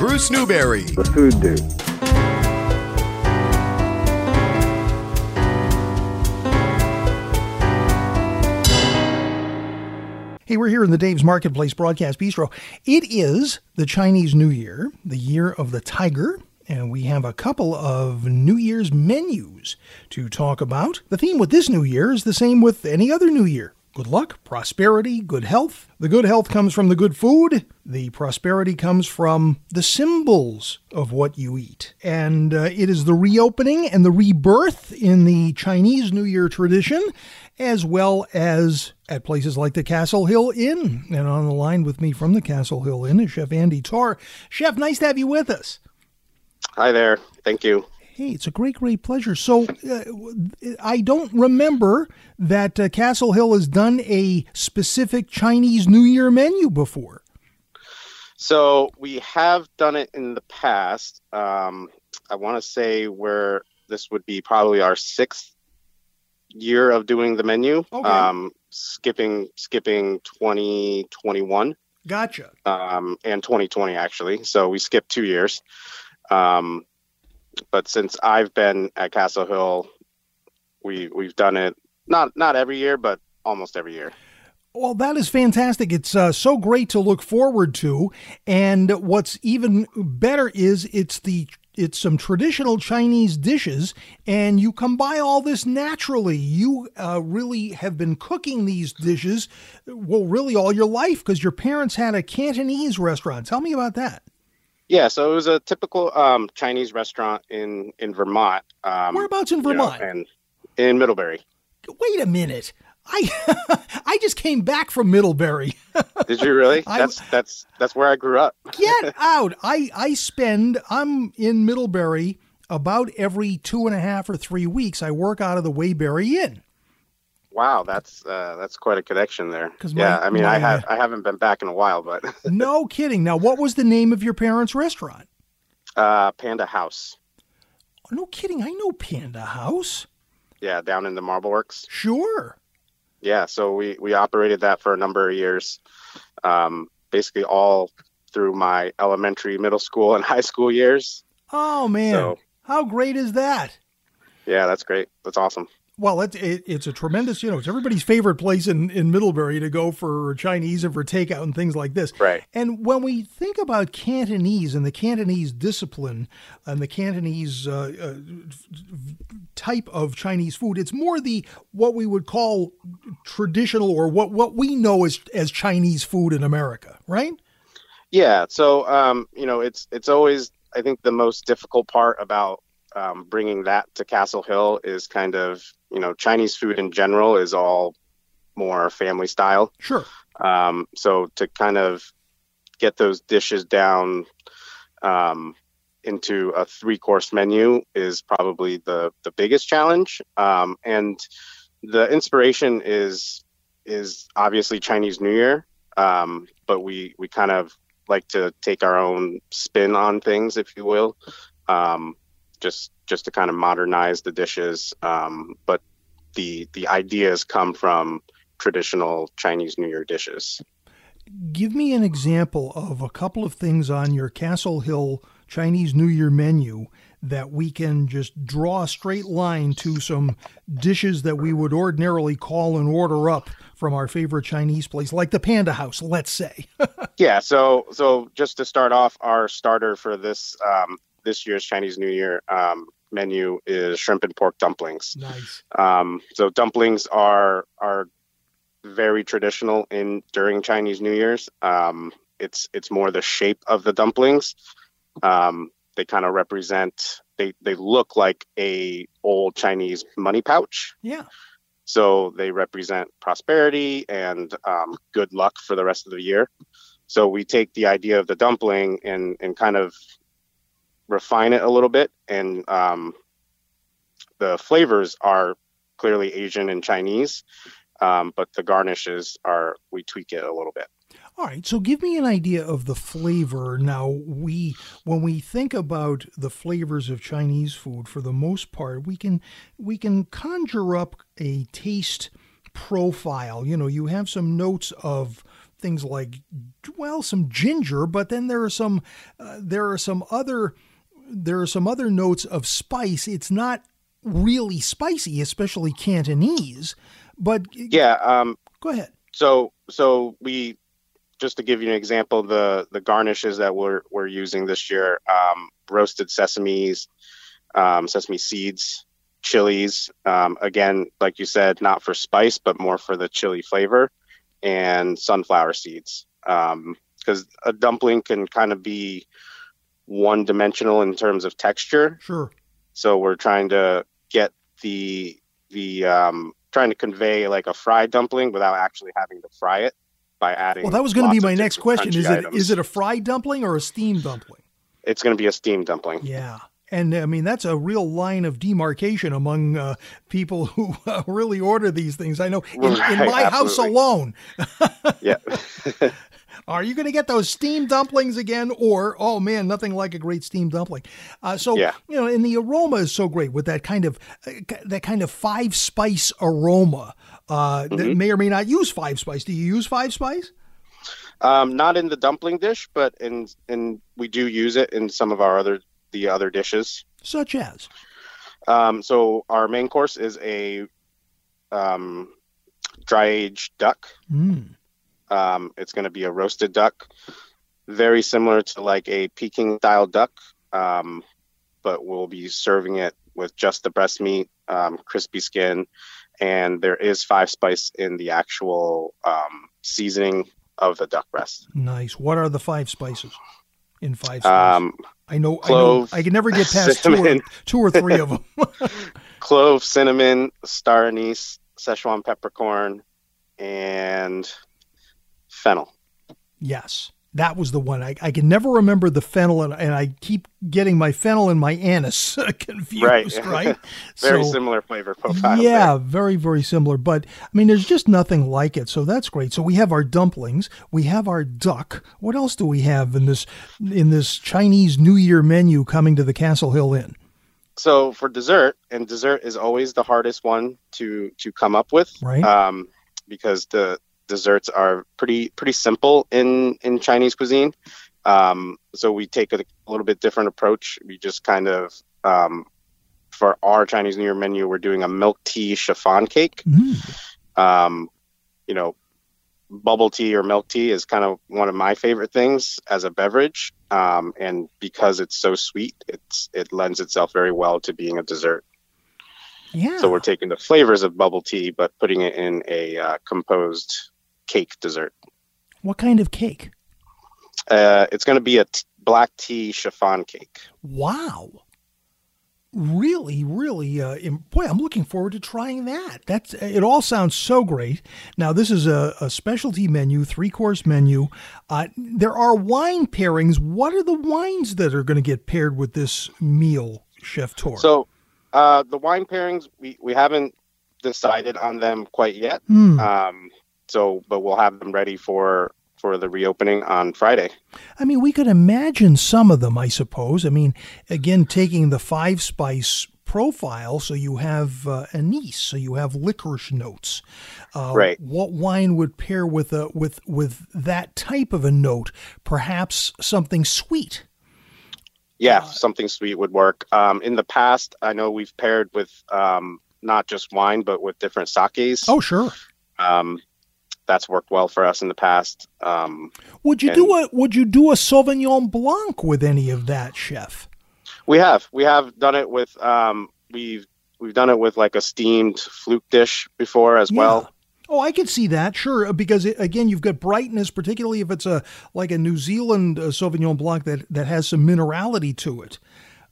Bruce Newbury. The Food Dude. Hey, we're here in the Dave's Marketplace Broadcast Bistro. It is the Chinese New Year, the year of the tiger, and we have a couple of New Year's menus to talk about. The theme with this New Year is the same with any other New Year good luck, prosperity, good health. The good health comes from the good food. The prosperity comes from the symbols of what you eat. And uh, it is the reopening and the rebirth in the Chinese New Year tradition, as well as at places like the Castle Hill Inn. And on the line with me from the Castle Hill Inn is Chef Andy Tor. Chef, nice to have you with us. Hi there. Thank you. Hey, it's a great, great pleasure. So, uh, I don't remember that uh, Castle Hill has done a specific Chinese New Year menu before. So, we have done it in the past. Um, I want to say where this would be probably our sixth year of doing the menu. Okay. Um, skipping skipping 2021. Gotcha. Um, and 2020 actually. So we skipped two years. Um, but since I've been at Castle Hill, we we've done it not not every year, but almost every year. Well, that is fantastic. It's uh, so great to look forward to, and what's even better is it's the it's some traditional Chinese dishes, and you come by all this naturally. You uh, really have been cooking these dishes, well, really all your life because your parents had a Cantonese restaurant. Tell me about that. Yeah, so it was a typical um, Chinese restaurant in in Vermont. Um, Whereabouts in you know, Vermont? and in Middlebury. Wait a minute. I I just came back from Middlebury. Did you really? I- that's that's that's where I grew up. Get out! I I spend I'm in Middlebury about every two and a half or three weeks. I work out of the Waybury Inn. Wow, that's uh, that's quite a connection there. my- yeah, I mean, I have I haven't been back in a while, but No kidding. Now, what was the name of your parents' restaurant? uh, Panda House. No kidding. I know Panda House. Yeah, down in the Marble Works. Sure. Yeah, so we we operated that for a number of years, um, basically all through my elementary, middle school, and high school years. Oh man, So- how great is that? Yeah, that's great. That's awesome. Well, it, it, it's a tremendous, you know, it's everybody's favorite place in, in Middlebury to go for Chinese and for takeout and things like this. Right. And when we think about Cantonese and the Cantonese discipline and the Cantonese uh, uh, type of Chinese food, it's more the what we would call traditional or what, what we know as as Chinese food in America, right? Yeah, so um, you know, it's it's always I think the most difficult part about um, bringing that to Castle Hill is kind of you know Chinese food in general is all more family style. Sure. Um, so to kind of get those dishes down um, into a three course menu is probably the the biggest challenge. Um, and the inspiration is is obviously Chinese New Year, um, but we we kind of like to take our own spin on things, if you will, um, just just to kind of modernize the dishes. Um, but the the ideas come from traditional Chinese New Year dishes. Give me an example of a couple of things on your Castle Hill Chinese New Year menu that we can just draw a straight line to some dishes that we would ordinarily call and order up from our favorite Chinese place, like the Panda House, let's say. Yeah, so so just to start off, our starter for this um, this year's Chinese New Year um, menu is shrimp and pork dumplings. nice. Um, so dumplings are are very traditional in during Chinese New Year's. Um, it's it's more the shape of the dumplings. Um, they kind of represent they they look like a old Chinese money pouch. Yeah. So they represent prosperity and um, good luck for the rest of the year. So we take the idea of the dumpling and, and kind of refine it a little bit. And um, the flavors are clearly Asian and Chinese, um, but the garnishes are, we tweak it a little bit. All right, so give me an idea of the flavor. Now, we when we think about the flavors of Chinese food, for the most part, we can we can conjure up a taste profile. You know, you have some notes of things like well some ginger, but then there are some uh, there are some other there are some other notes of spice. It's not really spicy, especially Cantonese. But yeah, um, go ahead. So so we just to give you an example, the the garnishes that we're we're using this year, um, roasted sesames, um, sesame seeds, chilies. Um, again, like you said, not for spice, but more for the chili flavor, and sunflower seeds. Because um, a dumpling can kind of be one dimensional in terms of texture. Sure. So we're trying to get the the um, trying to convey like a fried dumpling without actually having to fry it by adding. Well, that was going to be my next question. Is it items. is it a fried dumpling or a steamed dumpling? It's going to be a steamed dumpling. Yeah. And I mean, that's a real line of demarcation among uh, people who uh, really order these things. I know in, right, in my absolutely. house alone. yeah. Are you going to get those steamed dumplings again? Or, oh man, nothing like a great steamed dumpling. Uh, so, yeah. you know, and the aroma is so great with that kind of, uh, that kind of five spice aroma uh, mm-hmm. that may or may not use five spice. Do you use five spice? Um, not in the dumpling dish, but in, in, we do use it in some of our other, the other dishes. Such as? Um, so our main course is a, um, dry aged duck. Mm. Um, it's going to be a roasted duck, very similar to like a Peking style duck, um, but we'll be serving it with just the breast meat, um, crispy skin, and there is five spice in the actual um, seasoning of the duck breast. Nice. What are the five spices in five spices? Um, I know, clove, I know, I can never get past two or, two or three of them. clove, cinnamon, star anise, Szechuan peppercorn, and fennel. Yes, that was the one. I, I can never remember the fennel, and, and I keep getting my fennel and my anise confused. Right, right? very so, similar flavor profile. Yeah, there. very very similar. But I mean, there's just nothing like it. So that's great. So we have our dumplings, we have our duck. What else do we have in this in this Chinese New Year menu coming to the Castle Hill Inn? So for dessert, and dessert is always the hardest one to to come up with, right? Um, because the desserts are pretty pretty simple in in Chinese cuisine. Um, so we take a, a, little bit different approach. We just kind of um, for our Chinese New Year menu, we're doing a milk tea chiffon cake. Mm. Um, you know, bubble tea or milk tea is kind of one of my favorite things as a beverage. Um, and because it's so sweet, it's it lends itself very well to being a dessert. Yeah. So we're taking the flavors of bubble tea, but putting it in a uh, composed cake dessert. What kind of cake? Uh, it's going to be a t- black tea chiffon cake. Wow. Really, really, uh, boy, I'm looking forward to trying that. That's it. All sounds so great. Now, this is a, a specialty menu, three course menu. Uh, there are wine pairings. What are the wines that are going to get paired with this meal, Chef Tor? So, uh, the wine pairings we we haven't decided on them quite yet. Mm. Um, so, but we'll have them ready for for the reopening on Friday. I mean, we could imagine some of them, I suppose. I mean, again, taking the five spice profile, so you have uh, anise, so you have licorice notes. Uh, right. What wine would pair with a with with that type of a note? Perhaps something sweet. Yeah, uh, something sweet would work. Um, in the past, I know we've paired with um, not just wine, but with different sakes. Oh, sure. Um, that's worked well for us in the past. Um, would you do a Would you do a Sauvignon Blanc with any of that, chef? We have we have done it with um, we've we've done it with like a steamed fluke dish before as yeah. well. Oh, I could see that, sure, because it, again, you've got brightness, particularly if it's a like a New Zealand uh, Sauvignon Blanc that that has some minerality to it.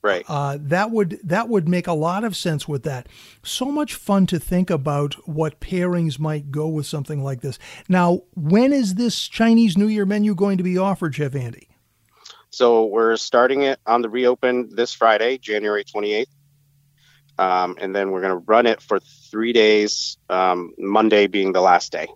Right. Uh, that would that would make a lot of sense with that. So much fun to think about what pairings might go with something like this. Now, when is this Chinese New Year menu going to be offered, Chef Andy? So we're starting it on the reopen this Friday, January 28th. Um, and then we're going to run it for three days, um, Monday being the last day.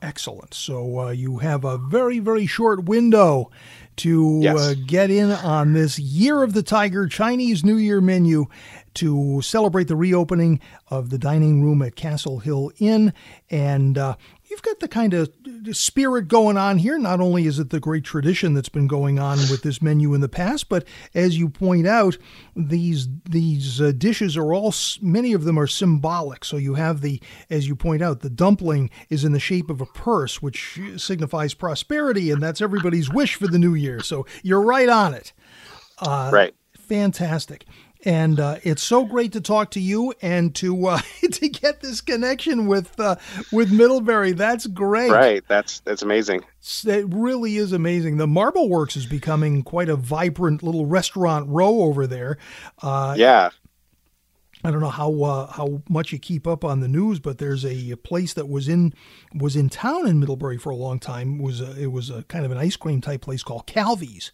Excellent. So uh, you have a very, very short window to yes. uh, get in on this Year of the Tiger Chinese New Year menu to celebrate the reopening of the dining room at Castle Hill Inn. And uh, you've got the kind of spirit going on here. Not only is it the great tradition that's been going on with this menu in the past, but as you point out, these these uh, dishes are all many of them are symbolic. So you have the, as you point out, the dumpling is in the shape of a purse, which signifies prosperity, and that's everybody's wish for the new year. So you're right on it. Uh, right. Fantastic and uh, it's so great to talk to you and to uh, to get this connection with uh, with Middlebury. That's great. Right. That's that's amazing. It really is amazing. The Marble Works is becoming quite a vibrant little restaurant row over there. Uh, yeah. I don't know how uh, how much you keep up on the news, but there's a, place that was in was in town in Middlebury for a long time. It was a, it was a kind of an ice cream type place called Calvi's,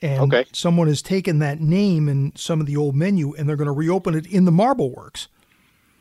and okay. someone has taken that name and some of the old menu and they're going to reopen it in the Marble Works.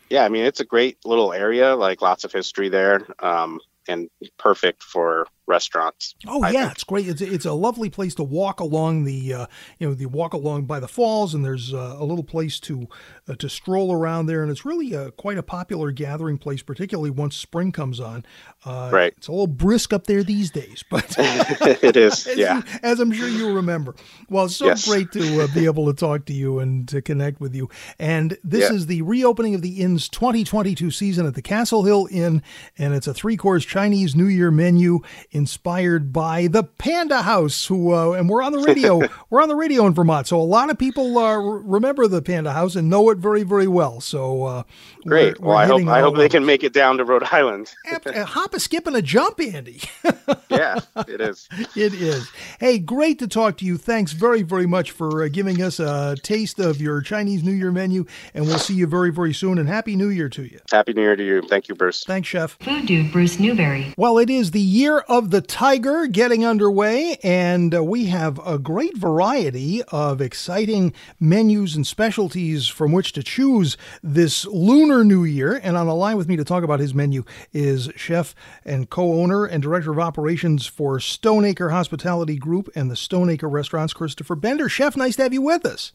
Yeah, I mean it's a great little area, like lots of history there, um, and perfect for restaurants. Oh I yeah, think. it's great. It's it's a lovely place to walk along the uh, you know the walk along by the falls, and there's uh, a little place to uh, to stroll around there, and it's really a, quite a popular gathering place, particularly once spring comes on. Uh, right, it's a little brisk up there these days, but it is. as yeah, you, as I'm sure you remember. Well, it's so yes. great to uh, be able to talk to you and to connect with you. And this yeah. is the reopening of the inn's 2022 season at the Castle Hill Inn, and it's a three course Chinese New Year menu inspired by the Panda House, who uh, and we're on the radio. we're on the radio in Vermont, so a lot of people uh, remember the Panda House and know it very, very well. So uh, great. We're, well, we're I hope I hope they can make it down to Rhode Island. a hop, a skip, and a jump, Andy. yeah, it is. It is. Hey, great to talk to you. Thanks very, very much for uh, giving us a taste of your Chinese New Year menu, and we'll see you very, very soon. And happy New Year to you. Happy New Year to you. Thank you, Bruce. Thanks, Chef. Food Dude Bruce Newbury. Well, it is the year of the Tiger getting underway, and uh, we have a great variety of exciting menus and specialties from which to choose this Lunar New Year. And on the line with me to talk about his menu is chef and co owner and director of operations for Stoneacre Hospitality Group and the Stoneacre Restaurants, Christopher Bender. Chef, nice to have you with us.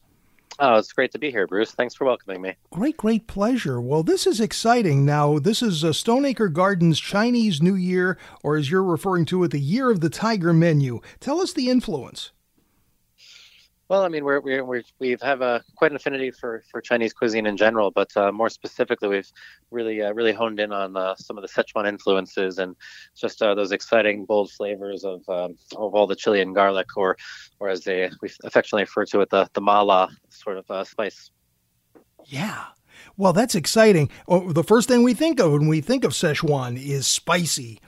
Oh, it's great to be here, Bruce. Thanks for welcoming me. Great, great pleasure. Well, this is exciting. Now, this is a Stoneacre Gardens Chinese New Year, or as you're referring to it, the Year of the Tiger menu. Tell us the influence. Well, I mean, we're, we're, we we have a quite an affinity for, for Chinese cuisine in general, but uh, more specifically, we've really uh, really honed in on uh, some of the Sichuan influences and just uh, those exciting, bold flavors of um, of all the chili and garlic, or or as they we affectionately refer to it, the the mala sort of uh, spice. Yeah. Well, that's exciting. Oh, the first thing we think of when we think of Sichuan is spicy.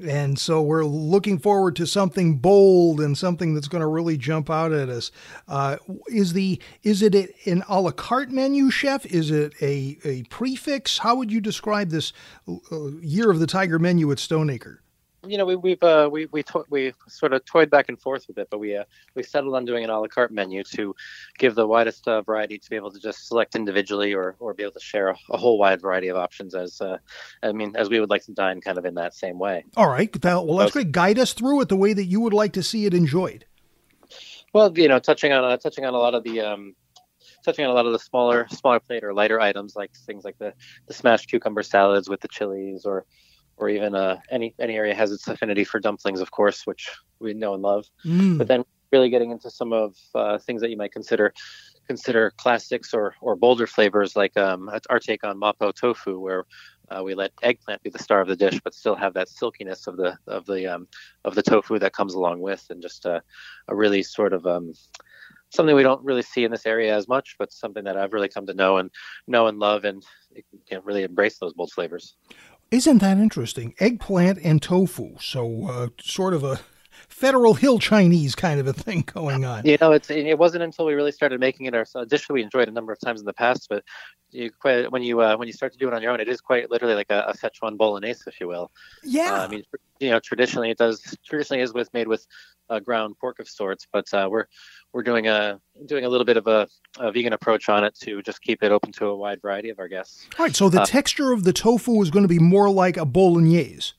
And so we're looking forward to something bold and something that's going to really jump out at us. Uh, is the is it an a la carte menu, chef? Is it a, a prix fixe? How would you describe this uh, year of the tiger menu at Stoneacre? You know, we, we've uh, we we to- we sort of toyed back and forth with it, but we uh, we settled on doing an a la carte menu to give the widest uh, variety to be able to just select individually or, or be able to share a, a whole wide variety of options as uh, I mean as we would like to dine kind of in that same way. All right, that, well that's great. Guide us through it the way that you would like to see it enjoyed. Well, you know, touching on uh, touching on a lot of the um, touching on a lot of the smaller smaller plate or lighter items like things like the the smashed cucumber salads with the chilies or or even uh, any any area has its affinity for dumplings, of course, which we know and love. Mm. But then really getting into some of uh, things that you might consider consider classics or or bolder flavors, like um, our take on mapo tofu, where uh, we let eggplant be the star of the dish, but still have that silkiness of the of the um, of the tofu that comes along with, and just a, a really sort of um, something we don't really see in this area as much, but something that I've really come to know and know and love, and you know, really embrace those bold flavors. Isn't that interesting? Eggplant and tofu. So, uh, sort of a Federal Hill Chinese kind of a thing going on. You know, it's it wasn't until we really started making it a dish that we enjoyed a number of times in the past, but you quite, when you uh, when you start to do it on your own, it is quite literally like a, a Szechuan bolognese, if you will. Yeah. Uh, I mean, you know, traditionally it does traditionally is with made with uh, ground pork of sorts, but uh, we're we're doing a doing a little bit of a, a, vegan approach on it to just keep it open to a wide variety of our guests. All right. So the uh, texture of the tofu is going to be more like a bolognese.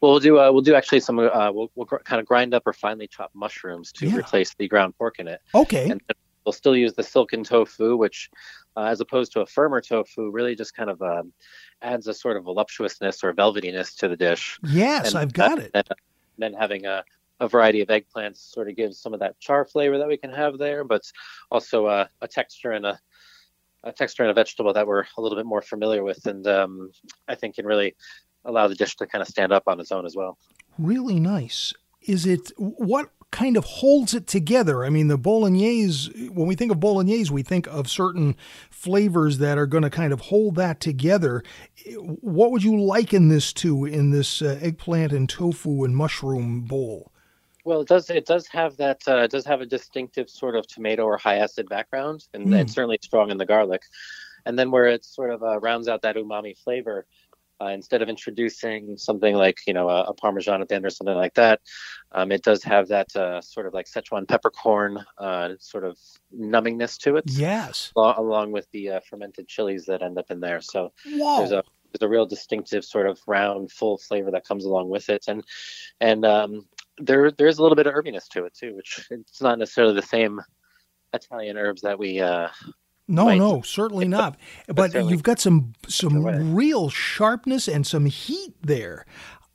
Well, we'll do uh, we'll do actually some uh, we'll, we'll gr- kind of grind up or finely chop mushrooms to yeah. replace the ground pork in it. Okay. And we'll still use the silken tofu, which, uh, as opposed to a firmer tofu, really just kind of um, adds a sort of voluptuousness or velvetyness to the dish. Yes, And I've got it. And then having a, a variety of eggplants sort of gives some of that char flavor that we can have there, but also uh, a texture and a, a texture and a vegetable that we're a little bit more familiar with, and um, I think can really allow the dish to kind of stand up on its own as well. Really nice. Is it what kind of holds it together? I mean, the bolognese, when we think of bolognese, we think of certain flavors that are going to kind of hold that together. What would you liken this to in this uh, eggplant and tofu and mushroom bowl? Well, it does. It does have that. Uh, it does have a distinctive sort of tomato or high acid background, and Mm. it's certainly strong in the garlic. And then where it sort of uh, rounds out that umami flavor, uh, instead of introducing something like you know a, a parmesan at the end or something like that, um, it does have that uh, sort of like Szechuan peppercorn uh, sort of numbingness to it, Yes. al- along with the uh, fermented chilies that end up in there. So Whoa. there's a there's a real distinctive sort of round, full flavor that comes along with it, and and um, there there's a little bit of herbiness to it too, which it's not necessarily the same Italian herbs that we. Uh, No, Right. no, certainly not. But certainly- you've got some some real sharpness and some heat there.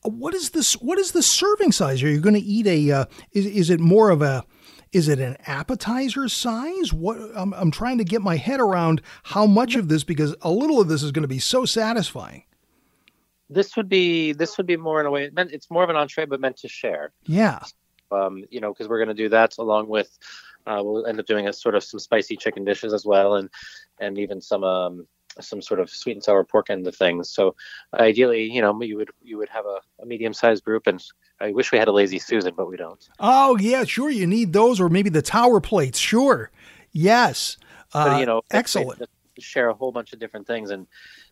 What is this? What is the serving size? Are you going to eat a? Uh, is is it more of a? Is it an appetizer size? What I'm I'm trying to get my head around how much of this because a little of this is going to be so satisfying. This would be this would be more in a way meant it's more of an entree but meant to share. Yeah. Um, you know, because we're going to do that along with uh, we'll end up doing a sort of some spicy chicken dishes as well, and and even some um, some sort of sweet and sour pork end of things. So ideally, you know, you would you would have a, a medium sized group, and I wish we had a lazy Susan, but we don't. Oh yeah, sure. You need those, or maybe the tower plates. Sure. Yes. But Uh, you know, excellent. Share a whole bunch of different things, and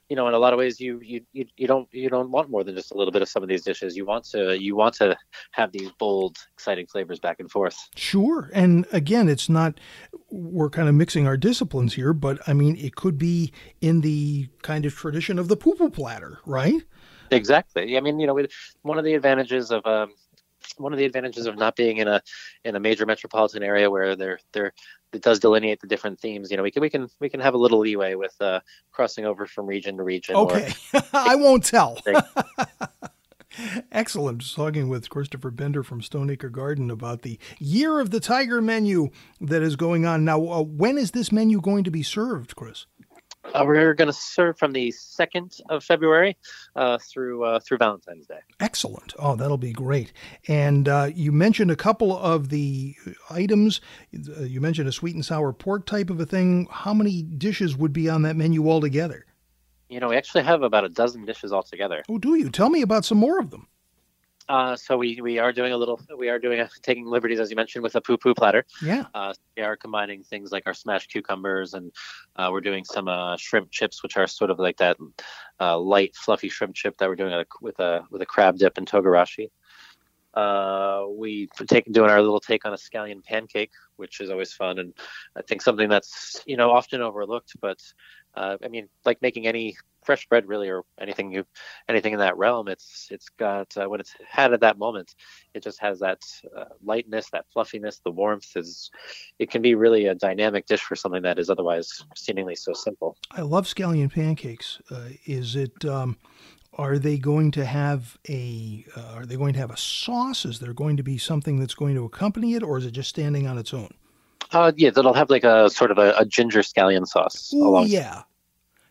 you know, in a lot of ways, you, you you you don't you don't want more than just a little bit of some of these dishes. You want to you want to have these bold, exciting flavors back and forth. Sure. And again, it's not, we're kind of mixing our disciplines here, but I mean, it could be in the kind of tradition of the poo poo platter, right? Exactly. I mean, you know, one of the advantages of um, one of the advantages of not being in a in a major metropolitan area where there there it does delineate the different themes. You know, we can we can we can have a little leeway with uh, crossing over from region to region. or- Okay. I won't tell. Excellent. Just talking with Christopher Bender from Stoneacre Garden about the Year of the Tiger menu that is going on. Now, uh, when is this menu going to be served, Chris? Uh, we're going to serve from the second of February uh, through uh, through Valentine's Day. Excellent. Oh, that'll be great. And uh, you mentioned a couple of the items. Uh, you mentioned a sweet and sour pork type of a thing. How many dishes would be on that menu altogether? You know, we actually have about a dozen dishes altogether. Oh, do you? Tell me about some more of them. Uh, so we, we are doing a little, we are doing a, taking liberties, as you mentioned, with a poo poo platter. Yeah. Uh, we are combining things like our smashed cucumbers, and uh, we're doing some uh, shrimp chips, which are sort of like that uh, light, fluffy shrimp chip that we're doing a, with a with a crab dip and togarashi. Uh, we take doing our little take on a scallion pancake, which is always fun, and I think something that's you know often overlooked. But uh, I mean, like making any fresh bread, really, or anything you anything in that realm, it's it's got uh, when it's had at that moment, it just has that uh, lightness, that fluffiness, the warmth is. It can be really a dynamic dish for something that is otherwise seemingly so simple. I love scallion pancakes. Uh, is it? Um, are they going to have a? Uh, are they going to have a sauce? Is there going to be something that's going to accompany it, or is it just standing on its own? Uh, yeah, it'll have like a sort of a, a ginger scallion sauce Oh along, yeah.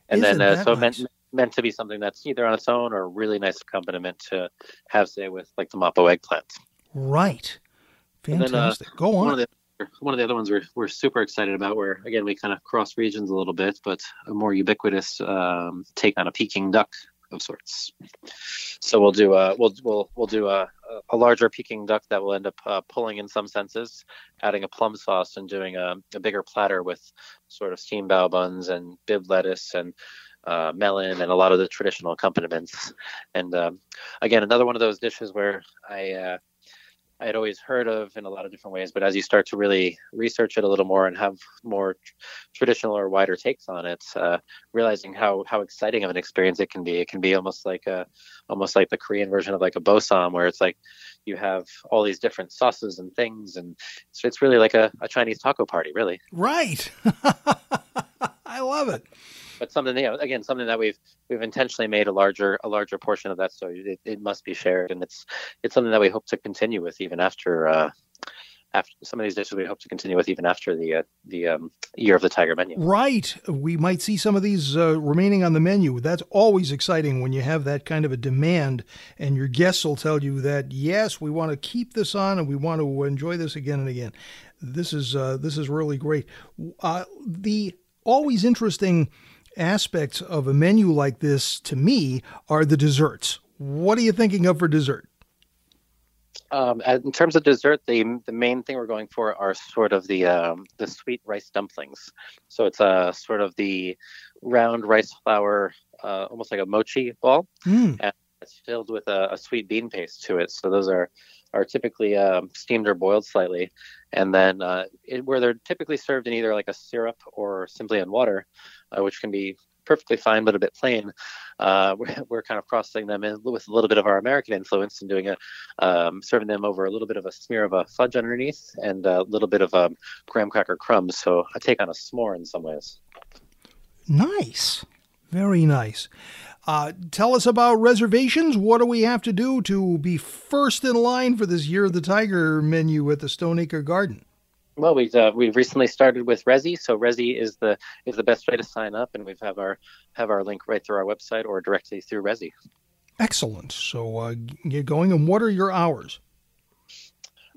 and Isn't then uh, so nice? meant meant to be something that's either on its own or a really nice accompaniment to have say with like the mapo eggplant. Right. Then, uh, Fantastic. Go One on. of the one of the other ones we're, we're super excited about where again we kind of cross regions a little bit but a more ubiquitous um, take on a peking duck of sorts. So we'll do a we'll we'll, we'll do a, a larger peking duck that will end up uh, pulling in some senses adding a plum sauce and doing a, a bigger platter with sort of steamed bao buns and bib lettuce and uh, melon and a lot of the traditional accompaniments. And um, again another one of those dishes where i uh, I had always heard of in a lot of different ways, but as you start to really research it a little more and have more tr- traditional or wider takes on it, uh, realizing how how exciting of an experience it can be. It can be almost like a almost like the Korean version of like a bossam, where it's like you have all these different sauces and things, and so it's really like a, a Chinese taco party, really. Right. I love it but something you know again something that we've we've intentionally made a larger a larger portion of that so it, it must be shared and it's it's something that we hope to continue with even after uh, after some of these dishes we hope to continue with even after the uh, the um, year of the tiger menu. Right, we might see some of these uh, remaining on the menu. That's always exciting when you have that kind of a demand, and your guests will tell you that yes, we want to keep this on and we want to enjoy this again and again. This is uh, this is really great. Uh, the always interesting aspects of a menu like this to me are the desserts. What are you thinking of for dessert? Um, in terms of dessert, the the main thing we're going for are sort of the um, the sweet rice dumplings. So it's a uh, sort of the round rice flour, uh, almost like a mochi ball, mm. and it's filled with a, a, sweet bean paste to it. So those are are typically um, steamed or boiled slightly, and then uh, it, where they're typically served in either like a syrup or simply in water, uh, which can be perfectly fine but a bit plain. Uh, we're, we're, kind of crossing them in with a little bit of our American influence and doing a um, serving them over a little bit of a smear of a fudge underneath and a little bit of a graham cracker crumbs. So I take on a s'more in some ways. Nice, very nice. Uh, tell us about reservations. What do we have to do to be first in line for this Year of the Tiger menu at the Stoneacre Garden? Well, we've uh, we've recently started with Resy, so Resy is the is the best way to sign up, and we've have our have our link right through our website or directly through Resy. Excellent. So uh, get going. And what are your hours?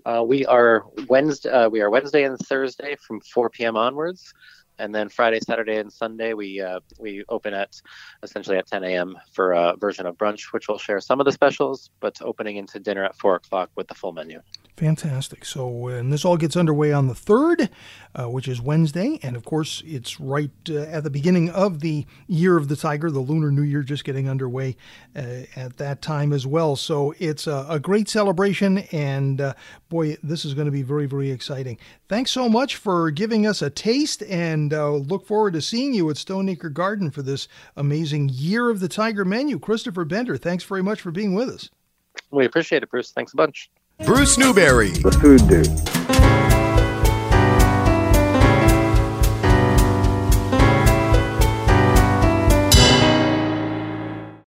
Uh, we are Wednesday. Uh, we are Wednesday and Thursday from 4 p.m. onwards and then Friday, Saturday, and Sunday we uh, we open at essentially at 10 a.m. for a version of brunch, which will share some of the specials, but opening into dinner at four o'clock with the full menu. Fantastic. So, and this all gets underway on the 3rd, uh, which is Wednesday. And of course, it's right uh, at the beginning of the Year of the Tiger, the Lunar New Year just getting underway uh, at that time as well. So, it's a, a great celebration. And uh, boy, this is going to be very, very exciting. Thanks so much for giving us a taste and uh, look forward to seeing you at Stoneacre Garden for this amazing Year of the Tiger menu. Christopher Bender, thanks very much for being with us. We appreciate it, Bruce. Thanks a bunch. Bruce Newbury, the food dude.